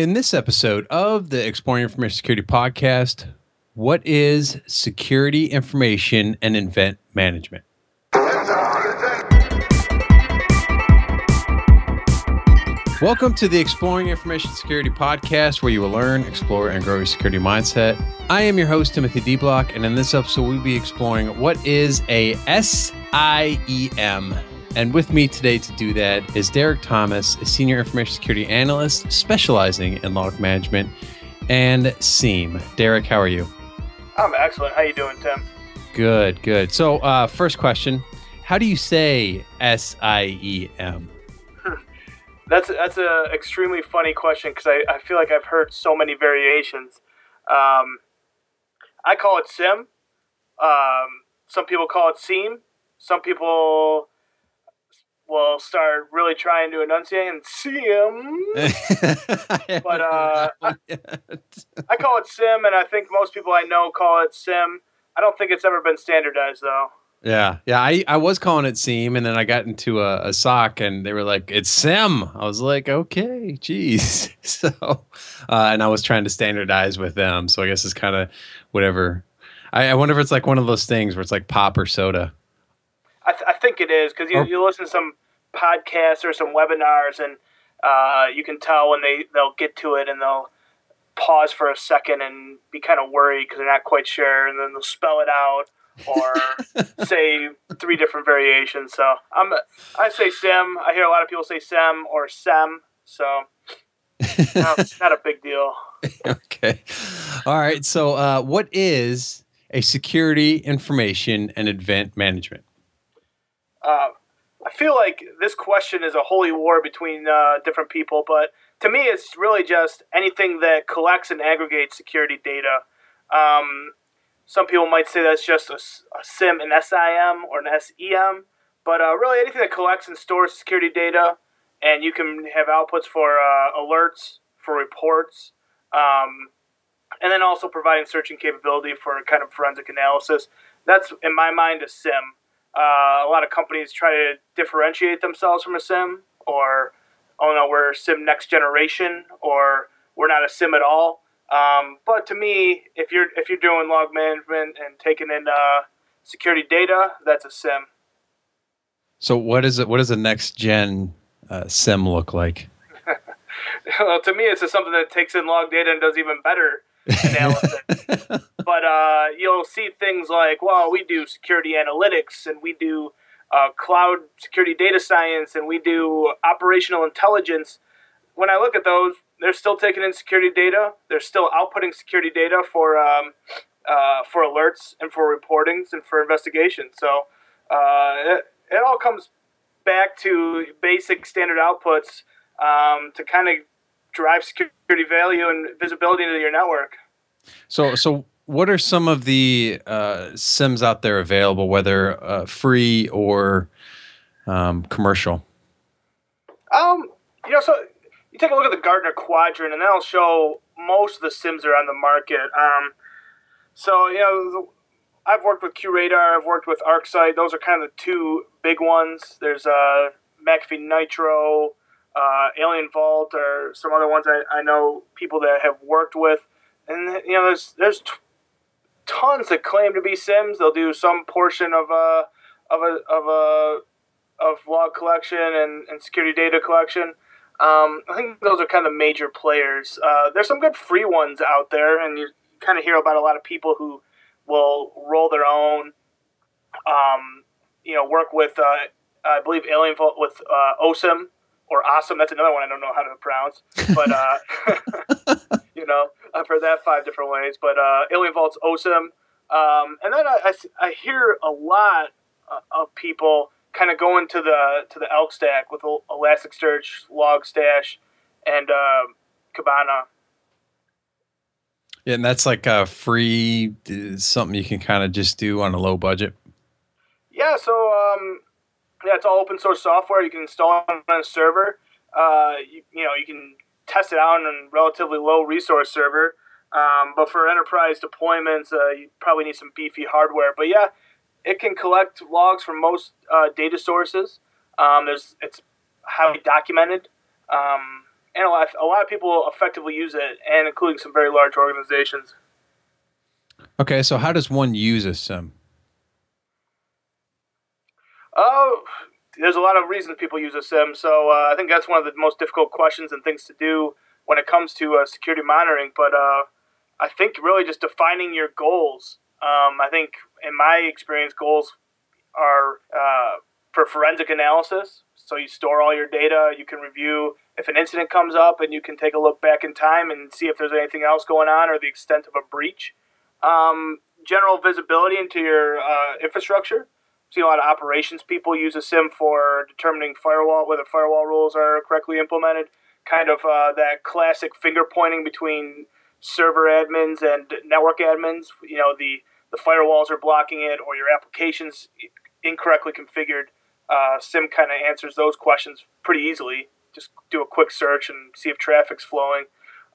In this episode of the Exploring Information Security podcast, what is security information and event management? Welcome to the Exploring Information Security podcast, where you will learn, explore, and grow your security mindset. I am your host, Timothy De Block, and in this episode, we'll be exploring what is a SIEM and with me today to do that is Derek Thomas, a senior information security analyst specializing in log management and SIEM. Derek, how are you? I'm excellent. How are you doing, Tim? Good, good. So, uh, first question: How do you say S I E M? That's that's a extremely funny question because I, I feel like I've heard so many variations. Um, I call it sim. Um, some people call it seam. Some people will start really trying to enunciate and see him. but uh, I, I call it sim, and I think most people I know call it sim. I don't think it's ever been standardized though. Yeah, yeah. I, I was calling it seam, and then I got into a, a SOC, and they were like, "It's sim." I was like, "Okay, geez." so, uh, and I was trying to standardize with them. So I guess it's kind of whatever. I, I wonder if it's like one of those things where it's like pop or soda. I, th- I think it is because you, you listen to some podcasts or some webinars, and uh, you can tell when they they'll get to it and they'll pause for a second and be kind of worried because they're not quite sure, and then they'll spell it out or say three different variations. So I'm I say sim. I hear a lot of people say sem or sem. So no, not a big deal. okay. All right. So, uh, what is a security information and event management? Uh, I feel like this question is a holy war between uh, different people, but to me, it's really just anything that collects and aggregates security data. Um, some people might say that's just a, a, SIM, an SIM, or an SEM, but uh, really anything that collects and stores security data, and you can have outputs for uh, alerts, for reports, um, and then also providing searching capability for kind of forensic analysis. That's, in my mind, a SIM. Uh, a lot of companies try to differentiate themselves from a sim, or oh no, we're sim next generation, or we're not a sim at all. Um, but to me, if you're if you're doing log management and taking in uh, security data, that's a sim. So what is it? What does the next gen uh, sim look like? well, to me, it's just something that takes in log data and does even better analysis. but uh, you'll see things like, well, we do security analytics and we do uh, cloud security data science and we do operational intelligence. When I look at those, they're still taking in security data. They're still outputting security data for um, uh, for alerts and for reportings and for investigations. So uh, it, it all comes back to basic standard outputs um, to kind of drive security value and visibility into your network. So, so what are some of the uh, sims out there available, whether uh, free or um, commercial? Um, you know, so you take a look at the Gartner Quadrant, and that'll show most of the sims are on the market. Um, so you know, I've worked with QRadar, I've worked with ArcSight. Those are kind of the two big ones. There's uh, McAfee Nitro, uh, AlienVault, or some other ones I, I know people that have worked with. And you know, there's there's t- tons that claim to be Sims. They'll do some portion of a of a of a of log collection and, and security data collection. Um, I think those are kind of major players. Uh, there's some good free ones out there, and you kind of hear about a lot of people who will roll their own. Um, you know, work with uh, I believe AlienVault with uh, OSSIM or Awesome. That's another one I don't know how to pronounce, but uh, you know, I've heard that five different ways. But uh, AlienVault's awesome, um, and then I, I, I, hear a lot uh, of people kind of going to the to the Elk Stack with Elasticsearch, Logstash, and uh, Kibana. Yeah, and that's like a free something you can kind of just do on a low budget. Yeah, so um, yeah, it's all open source software. You can install it on a server. Uh, you, you know, you can test it out on a relatively low resource server. Um, but for enterprise deployments, uh, you probably need some beefy hardware. But yeah, it can collect logs from most uh, data sources. Um, there's it's highly documented, um, and a lot, a lot of people effectively use it, and including some very large organizations. Okay, so how does one use a sim? Oh, there's a lot of reasons people use a sim. So uh, I think that's one of the most difficult questions and things to do when it comes to uh, security monitoring. But uh, I think really just defining your goals. Um, I think in my experience, goals are uh, for forensic analysis. So you store all your data. You can review if an incident comes up, and you can take a look back in time and see if there's anything else going on or the extent of a breach. Um, general visibility into your uh, infrastructure see a lot of operations people use a sim for determining firewall whether firewall rules are correctly implemented. Kind of uh, that classic finger pointing between server admins and network admins. You know the the firewalls are blocking it, or your applications incorrectly configured. Uh, sim kind of answers those questions pretty easily. Just do a quick search and see if traffic's flowing.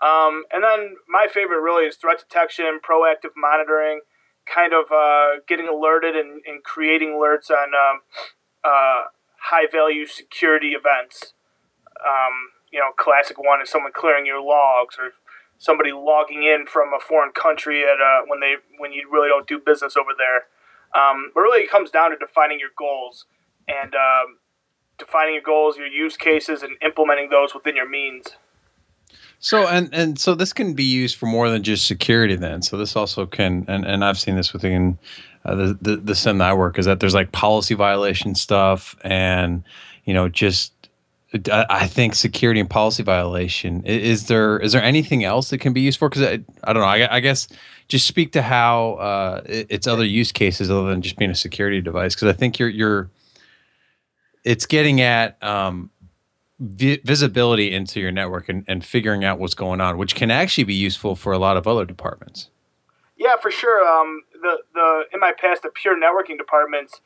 Um, and then my favorite really is threat detection, proactive monitoring kind of uh, getting alerted and, and, creating alerts on um, uh, high value security events. Um, you know, classic one is someone clearing your logs or somebody logging in from a foreign country at uh, when they when you really don't do business over there. Um, but really, it comes down to defining your goals and um, defining your goals, your use cases, and implementing those within your means. So and and so this can be used for more than just security then. So this also can and and I've seen this within uh, the, the the sim that I work is that there's like policy violation stuff and you know just I think security and policy violation is there is there anything else that can be used for? Because I, I don't know. I, I, guess just speak to how uh, it's other use cases other than just being a security device. Because I think you're you're it's getting at um, vi- visibility into your network and, and figuring out what's going on, which can actually be useful for a lot of other departments. Yeah, for sure. Um, the the in my past, the pure networking departments,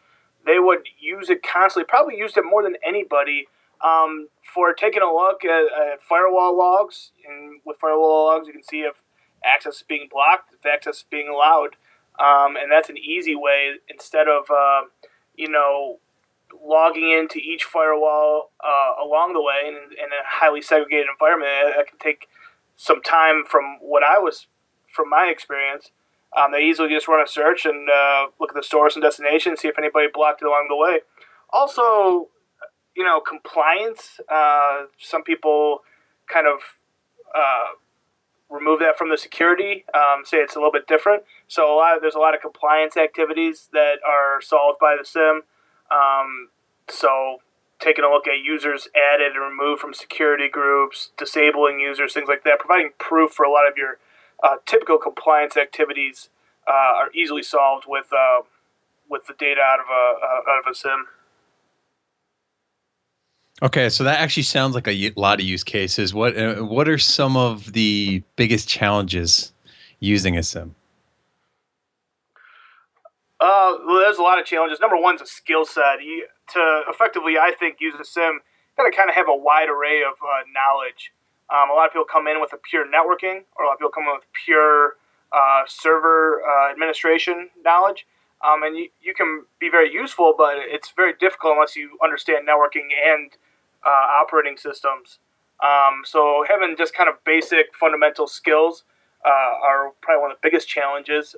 they would use it constantly. Probably used it more than anybody um, for taking a look at, at, firewall logs. And with firewall logs, you can see if access is being blocked, if access is being allowed, um, and that's an easy way instead of uh, you know logging into each firewall uh, along the way in, in, a highly segregated environment, that can take some time from what I was, from my experience. Um, they easily just run a search and uh, look at the source and destination, see if anybody blocked it along the way. Also, you know, compliance. Uh, some people kind of uh, remove that from the security, um, say it's a little bit different. So a lot of, there's a lot of compliance activities that are solved by the SIM. Um, so taking a look at users added and removed from security groups, disabling users, things like that, providing proof for a lot of your uh, typical compliance activities uh, are easily solved with uh, with the data out of a uh, out of a sim. Okay, so that actually sounds like a lot of use cases. What uh, what are some of the biggest challenges using a sim? Uh, well, there's a lot of challenges. Number one is a skill set. You, to effectively, I think, use a sim, got to kind of have a wide array of uh, knowledge. Um, a lot of people come in with a pure networking, or a lot of people come in with pure uh, server uh, administration knowledge. Um, and you, you can be very useful, but it's very difficult unless you understand networking and uh, operating systems. Um, so having just kind of basic fundamental skills uh, are probably one of the biggest challenges.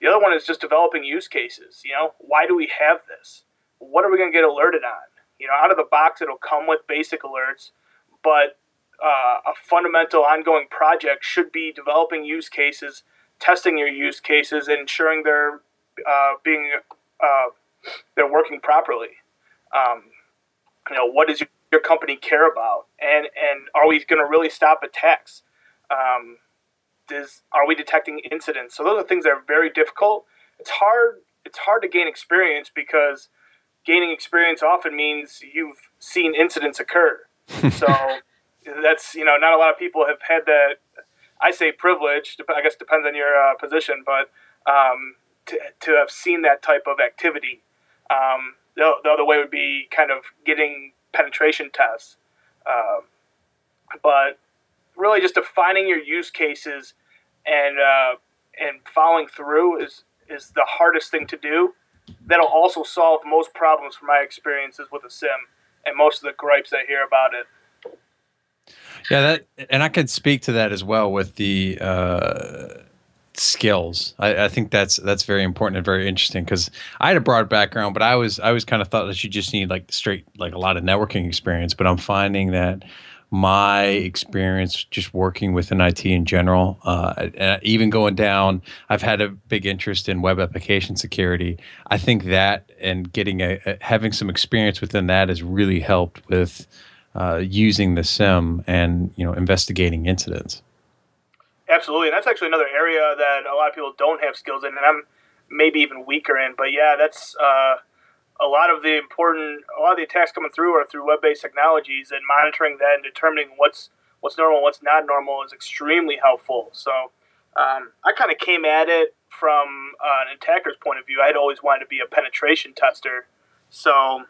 The other one is just developing use cases. You know, why do we have this? What are we going to get alerted on? You know, out of the box, it'll come with basic alerts, but uh, a fundamental ongoing project should be developing use cases, testing your use cases, and ensuring they're uh, being uh, they're working properly. Um, you know, what does your company care about, and and are we going to really stop attacks? Um, is are we detecting incidents? So those are things that are very difficult. It's hard. It's hard to gain experience because gaining experience often means you've seen incidents occur. so that's you know not a lot of people have had that. I say privilege. I guess depends on your uh, position, but um, to, to have seen that type of activity. Um, the, the, other way would be kind of getting penetration tests. Uh, but really just defining your use cases and uh, and following through is is the hardest thing to do. That'll also solve most problems from my experiences with a sim and most of the gripes I hear about it. Yeah, that and I could speak to that as well with the uh, skills. I, I, think that's that's very important and very interesting because I had a broad background, but I was I was kind of thought that you just need like straight like a lot of networking experience. But I'm finding that my experience just working within IT in general, uh, even going down, I've had a big interest in web application security. I think that and getting a, a having some experience within that has really helped with uh, using the SIEM and you know investigating incidents. Absolutely, and that's actually another area that a lot of people don't have skills in, and I'm maybe even weaker in. But yeah, that's uh, a lot of the important, a lot of the attacks coming through are through web-based technologies, and monitoring that and determining what's what's normal, what's not normal is extremely helpful. So um, I kind of came at it from uh, an attacker's point of view. I'd always wanted to be a penetration tester, so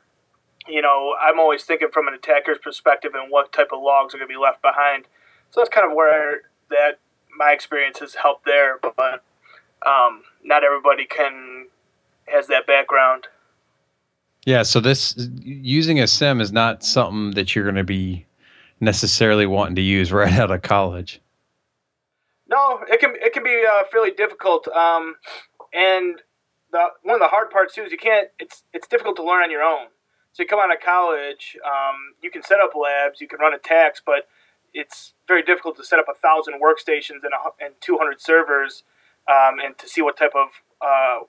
you know I'm always thinking from an attacker's perspective and what type of logs are going to be left behind. So that's kind of where that my experience has helped there, but um, not everybody can has that background. Yeah, so this using a sim is not something that you're going to be necessarily wanting to use right out of college. No, it can it can be uh, fairly difficult, um, and the one of the hard parts too is you can't. It's it's difficult to learn on your own. So you come out of college, um, you can set up labs, you can run attacks, but it's very difficult to set up a thousand workstations and, a, and 200 servers um, and to see what type of uh,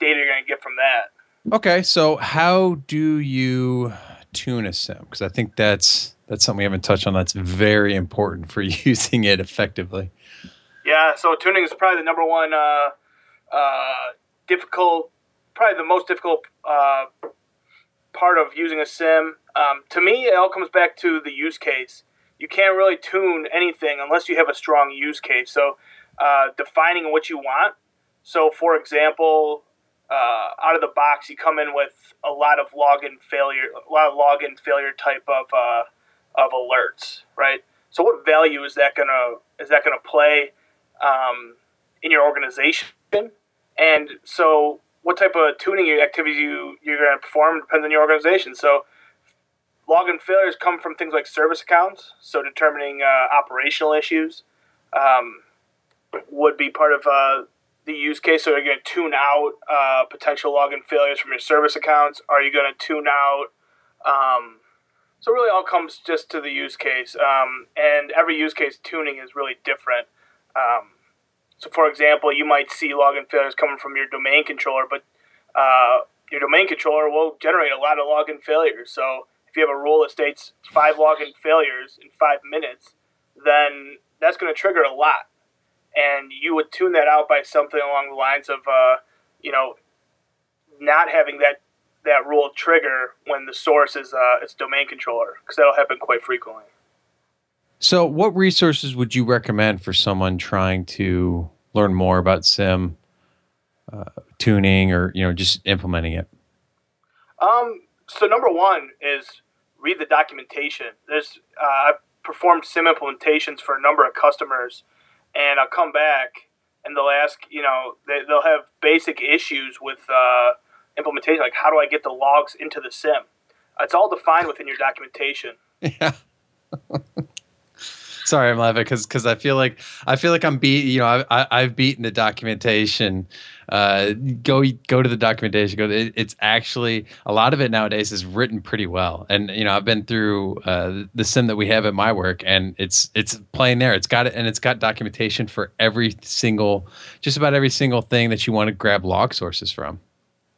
data you're going to get from that. Okay, so how do you tune a sim? Because I think that's that's something we haven't touched on. That's very important for using it effectively. Yeah, so tuning is probably the number one uh, uh, difficult, probably the most difficult uh, part of using a sim. Um, to me, it all comes back to the use case you can't really tune anything unless you have a strong use case. So, uh, defining what you want. So, for example, uh, out of the box, you come in with a lot of login failure, a lot of login failure type of uh, of alerts, right? So, what value is that gonna is that gonna play um, in your organization? And so, what type of tuning activities you you're gonna perform depends on your organization. So, Login failures come from things like service accounts, so determining uh, operational issues um, would be part of uh, the use case. So, are you going to tune out uh, potential login failures from your service accounts? Are you going to tune out? Um, so, really, all comes just to the use case, um, and every use case tuning is really different. Um, so, for example, you might see login failures coming from your domain controller, but uh, your domain controller will generate a lot of login failures. So, if you have a rule that states five login failures in five minutes, then that's going to trigger a lot. And you would tune that out by something along the lines of, uh, you know, not having that that rule trigger when the source is uh, its domain controller, because that'll happen quite frequently. So, what resources would you recommend for someone trying to learn more about SIM uh, tuning, or you know, just implementing it? Um, so number one is read the documentation. There's uh, I've performed SIM implementations for a number of customers, and I'll come back and they'll ask, you know, they, they'll have basic issues with uh, implementation, like how do I get the logs into the sim? It's all defined within your documentation. Yeah. Sorry, I'm laughing because because I feel like I feel like I'm beat. You know, I, I have beaten the documentation. Uh, go go to the documentation. Go. it, it's actually a lot of it nowadays is written pretty well. And you know, I've been through uh, the sim that we have at my work, and it's it's plain there. It's got it, and it's got documentation for every single, just about every single thing that you want to grab log sources from.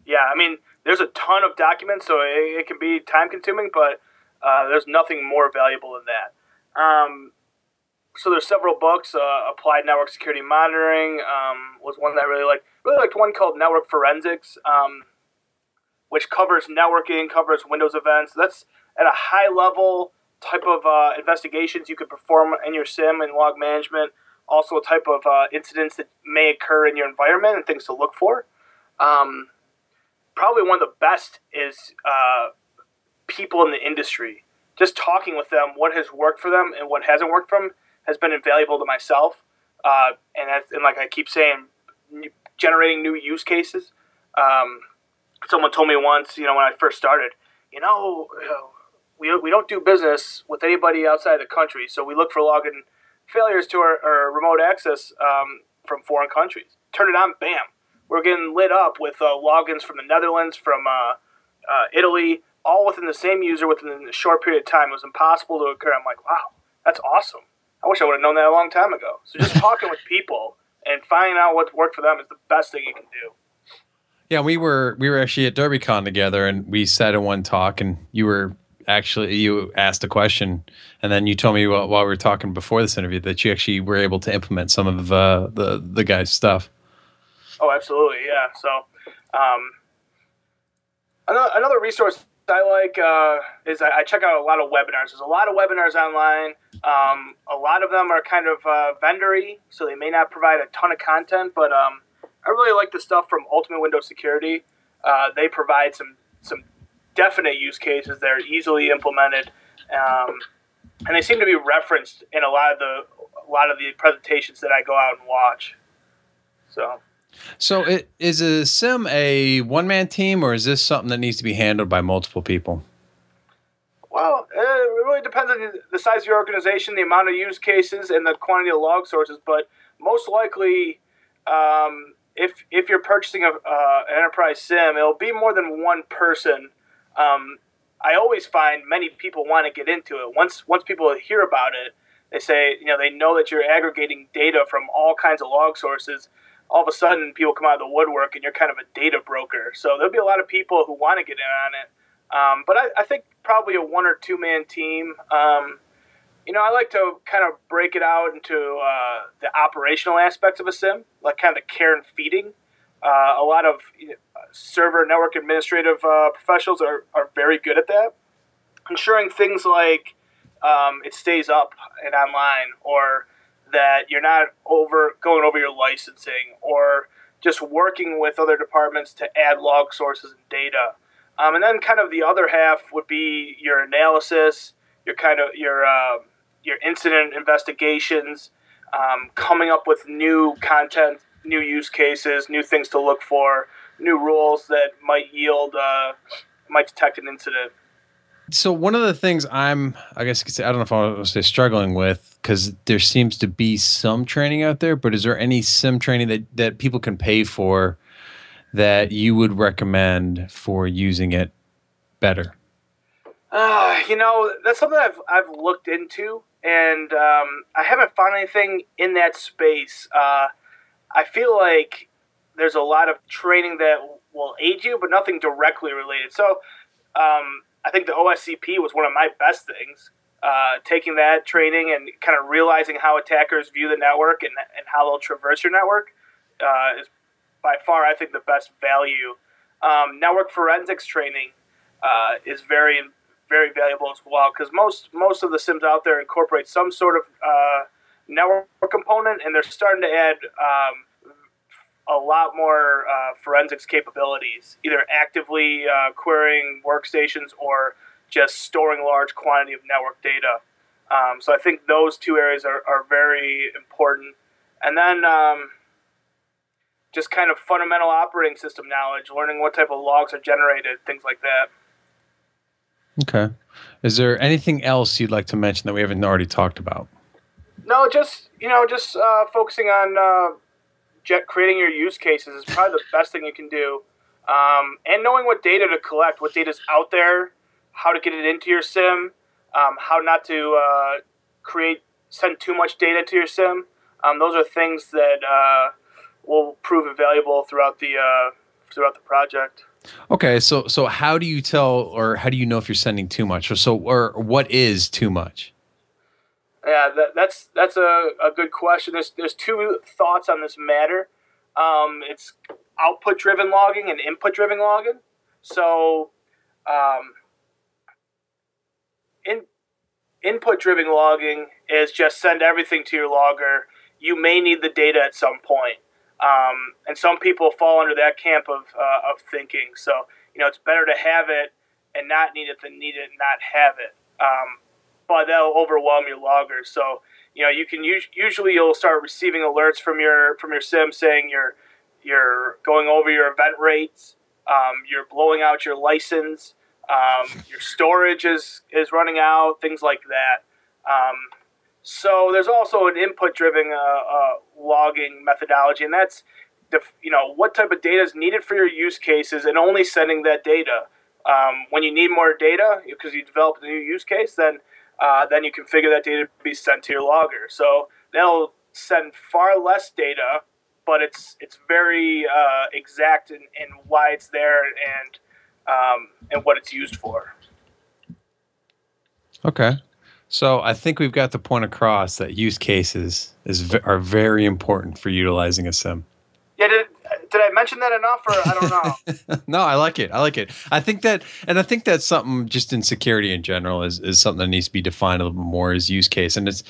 Yeah, I mean, there's a ton of documents, so it, it can be time consuming, but uh, there's nothing more valuable than that. Um, so there's several books. Uh, Applied Network Security Monitoring um, was one that I really liked. Really liked one called Network Forensics, um, which covers networking, covers Windows events. That's at a high level type of uh, investigations you could perform in your sim and log management. Also, a type of uh, incidents that may occur in your environment and things to look for. Um, probably one of the best is uh, people in the industry. Just talking with them, what has worked for them and what hasn't worked for them has been invaluable to myself. Uh, and, and like I keep saying, generating new use cases. Um, someone told me once, you know, when I first started, you know, we, we don't do business with anybody outside the country, so we look for login failures to our, our remote access um, from foreign countries. Turn it on, bam, we're getting lit up with uh, logins from the Netherlands, from uh, uh, Italy, all within the same user within a short period of time. It was impossible to occur. I'm like, wow, that's awesome. I wish I would have known that a long time ago. So just talking with people and finding out what's worked for them is the best thing you can do. Yeah, we were we were actually at DerbyCon together, and we sat in one talk, and you were actually you asked a question, and then you told me while, while we were talking before this interview that you actually were able to implement some of uh, the the guy's stuff. Oh, absolutely, yeah. So, um, another, another resource I like uh, is I, I, check out a lot of webinars. There's a lot of webinars online. Um, a lot of them are kind of uh, vendory, so they may not provide a ton of content, but um, I really like the stuff from Ultimate Windows Security. Uh, they provide some some definite use cases that are easily implemented, um, and they seem to be referenced in a lot of the a lot of the presentations that I go out and watch. So. So, it, is a sim a one man team, or is this something that needs to be handled by multiple people? Well, it really depends on the size of your organization, the amount of use cases, and the quantity of log sources. But most likely, um, if if you're purchasing a, uh, enterprise sim, it'll be more than one person. Um, I always find many people want to get into it. Once once people hear about it, they say you know they know that you're aggregating data from all kinds of log sources. All of a sudden, people come out of the woodwork, and you're kind of a data broker. So there'll be a lot of people who want to get in on it. Um, but I, I, think probably a one or two man team. Um, you know, I like to kind of break it out into uh, the operational aspects of a sim, like kind of the care and feeding. Uh, a lot of server network administrative uh, professionals are, are very good at that. Ensuring things like um, it stays up and online, or that you're not over going over your licensing, or just working with other departments to add log sources and data. Um, and then kind of the other half would be your analysis, your kind of your uh, your incident investigations, um, coming up with new content, new use cases, new things to look for, new rules that might yield, uh, might detect an incident. So one of the things I'm, I guess, I don't know if I was say struggling with because there seems to be some training out there, but is there any sim training that that people can pay for that you would recommend for using it better? Uh, you know, that's something I've I've looked into and um, I haven't found anything in that space. Uh, I feel like there's a lot of training that will aid you, but nothing directly related. So um, I think the OSCP was one of my best things. Uh, taking that training and kind of realizing how attackers view the network and, and how they'll traverse your network uh, is by far, I think, the best value. Um, network forensics training uh, is very very valuable as well because most most of the sims out there incorporate some sort of uh, network component, and they're starting to add um, a lot more uh, forensics capabilities, either actively uh, querying workstations or just storing large quantity of network data. Um, so I think those two areas are, are very important. And then um, just kind of fundamental operating system knowledge, learning what type of logs are generated, things like that. Okay. Is there anything else you'd like to mention that we haven't already talked about? No, just you know, just uh, focusing on uh, creating your use cases is probably the best thing you can do, um, and knowing what data to collect, what data is out there, how to get it into your sim, um, how not to uh, create send too much data to your sim. Um, those are things that uh, will prove invaluable throughout the uh, throughout the project. Okay, so so how do you tell or how do you know if you're sending too much? Or so or what is too much? Yeah, that, that's that's a, a good question. There's there's two thoughts on this matter. Um, it's output driven logging and input driven logging. So, um, in input driven logging is just send everything to your logger. You may need the data at some point. Um, and some people fall under that camp of, uh, of thinking. So, you know, it's better to have it and not need it than need it and not have it. Um, but that'll overwhelm your loggers. So, you know, you can us- usually you'll start receiving alerts from your from your SIEM saying you're you're going over your event rates, um, you're blowing out your license, Um, your storage is is running out, things like that. Um, so there's also an input-driven uh, uh, logging methodology, and that's the you know what type of data is needed for your use cases, and only sending that data. Um, when you need more data because you develop a new use case, then uh, then you configure that data to be sent to your logger. So they'll send far less data, but it's it's very uh, exact in, in why it's there and um, and what it's used for. Okay. So I think we've got the point across that use cases is are very important for utilizing a sim. Yeah, did, did I mention that enough, or I don't know? no, I like it. I like it. I think that, and I think that's something just in security in general is, is something that needs to be defined a little bit more as use case. And it's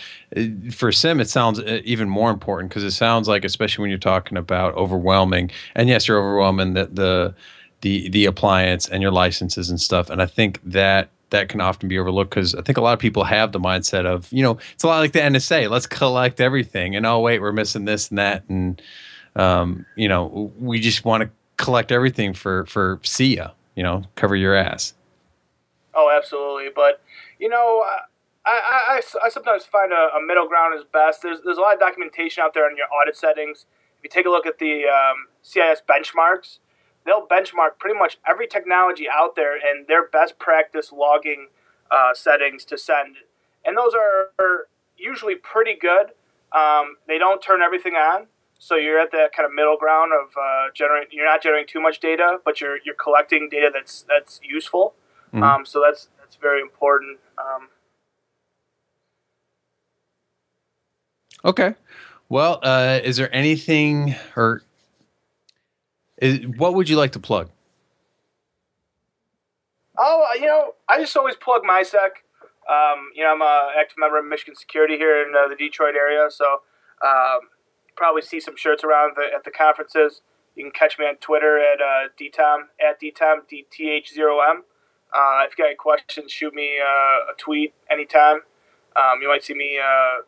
for sim, it sounds uh, even more important because it sounds like, especially when you're talking about overwhelming, and yes, you're overwhelming the the the the appliance and your licenses and stuff. And I think that that can often be overlooked because I think a lot of people have the mindset of, you know, it's a lot like the NSA. Let's collect everything, and oh wait, we're missing this and that, and um, you know, we just want to collect everything for for ya, you know, cover your ass. Oh, absolutely. But you know, I I, I, sometimes find a, a, middle ground is best. There's there's a lot of documentation out there in your audit settings. If you take a look at the um, CIS benchmarks, they'll benchmark pretty much every technology out there and their best practice logging uh, settings to send, and those are, are usually pretty good. Um, they don't turn everything on, so you're at that kind of middle ground of uh, generating. You're not generating too much data, but you're you're collecting data that's that's useful. Mm-hmm. Um, so that's that's very important. Um, okay. Well, uh, is there anything or is, what would you like to plug? Oh, uh, you know, I just always plug MISEC. Um, you know, I'm an active member of Michigan Security here in uh, the Detroit area, so um, probably see some shirts around the, at the conferences. You can catch me on Twitter at uh, dtom at dtom dth0m. Uh, if you got any questions, shoot me uh, a tweet anytime. Um, you might see me uh,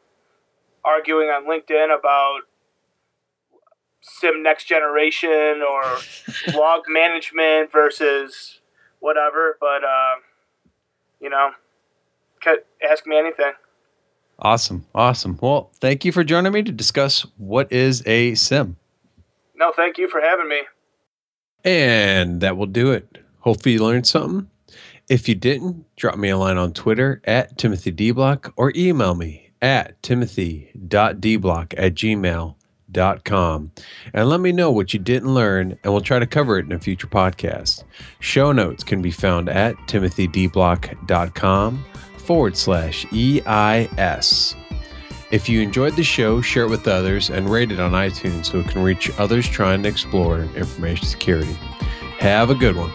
arguing on LinkedIn about sim next generation or log management versus whatever. But uh, you know, ask me anything. Awesome. Awesome. Well, thank you for joining me to discuss what is a sim. No, thank you for having me. And that will do it. Hopefully, you learned something. If you didn't, drop me a line on Twitter at Timothy DeBlock or email me at timothy.deblock at gmail.com and let me know what you didn't learn, and we'll try to cover it in a future podcast. Show notes can be found at timothydeblock.com forward slash EIS. If you enjoyed the show, share it with others and rate it on iTunes so it can reach others trying to explore information security. Have a good one.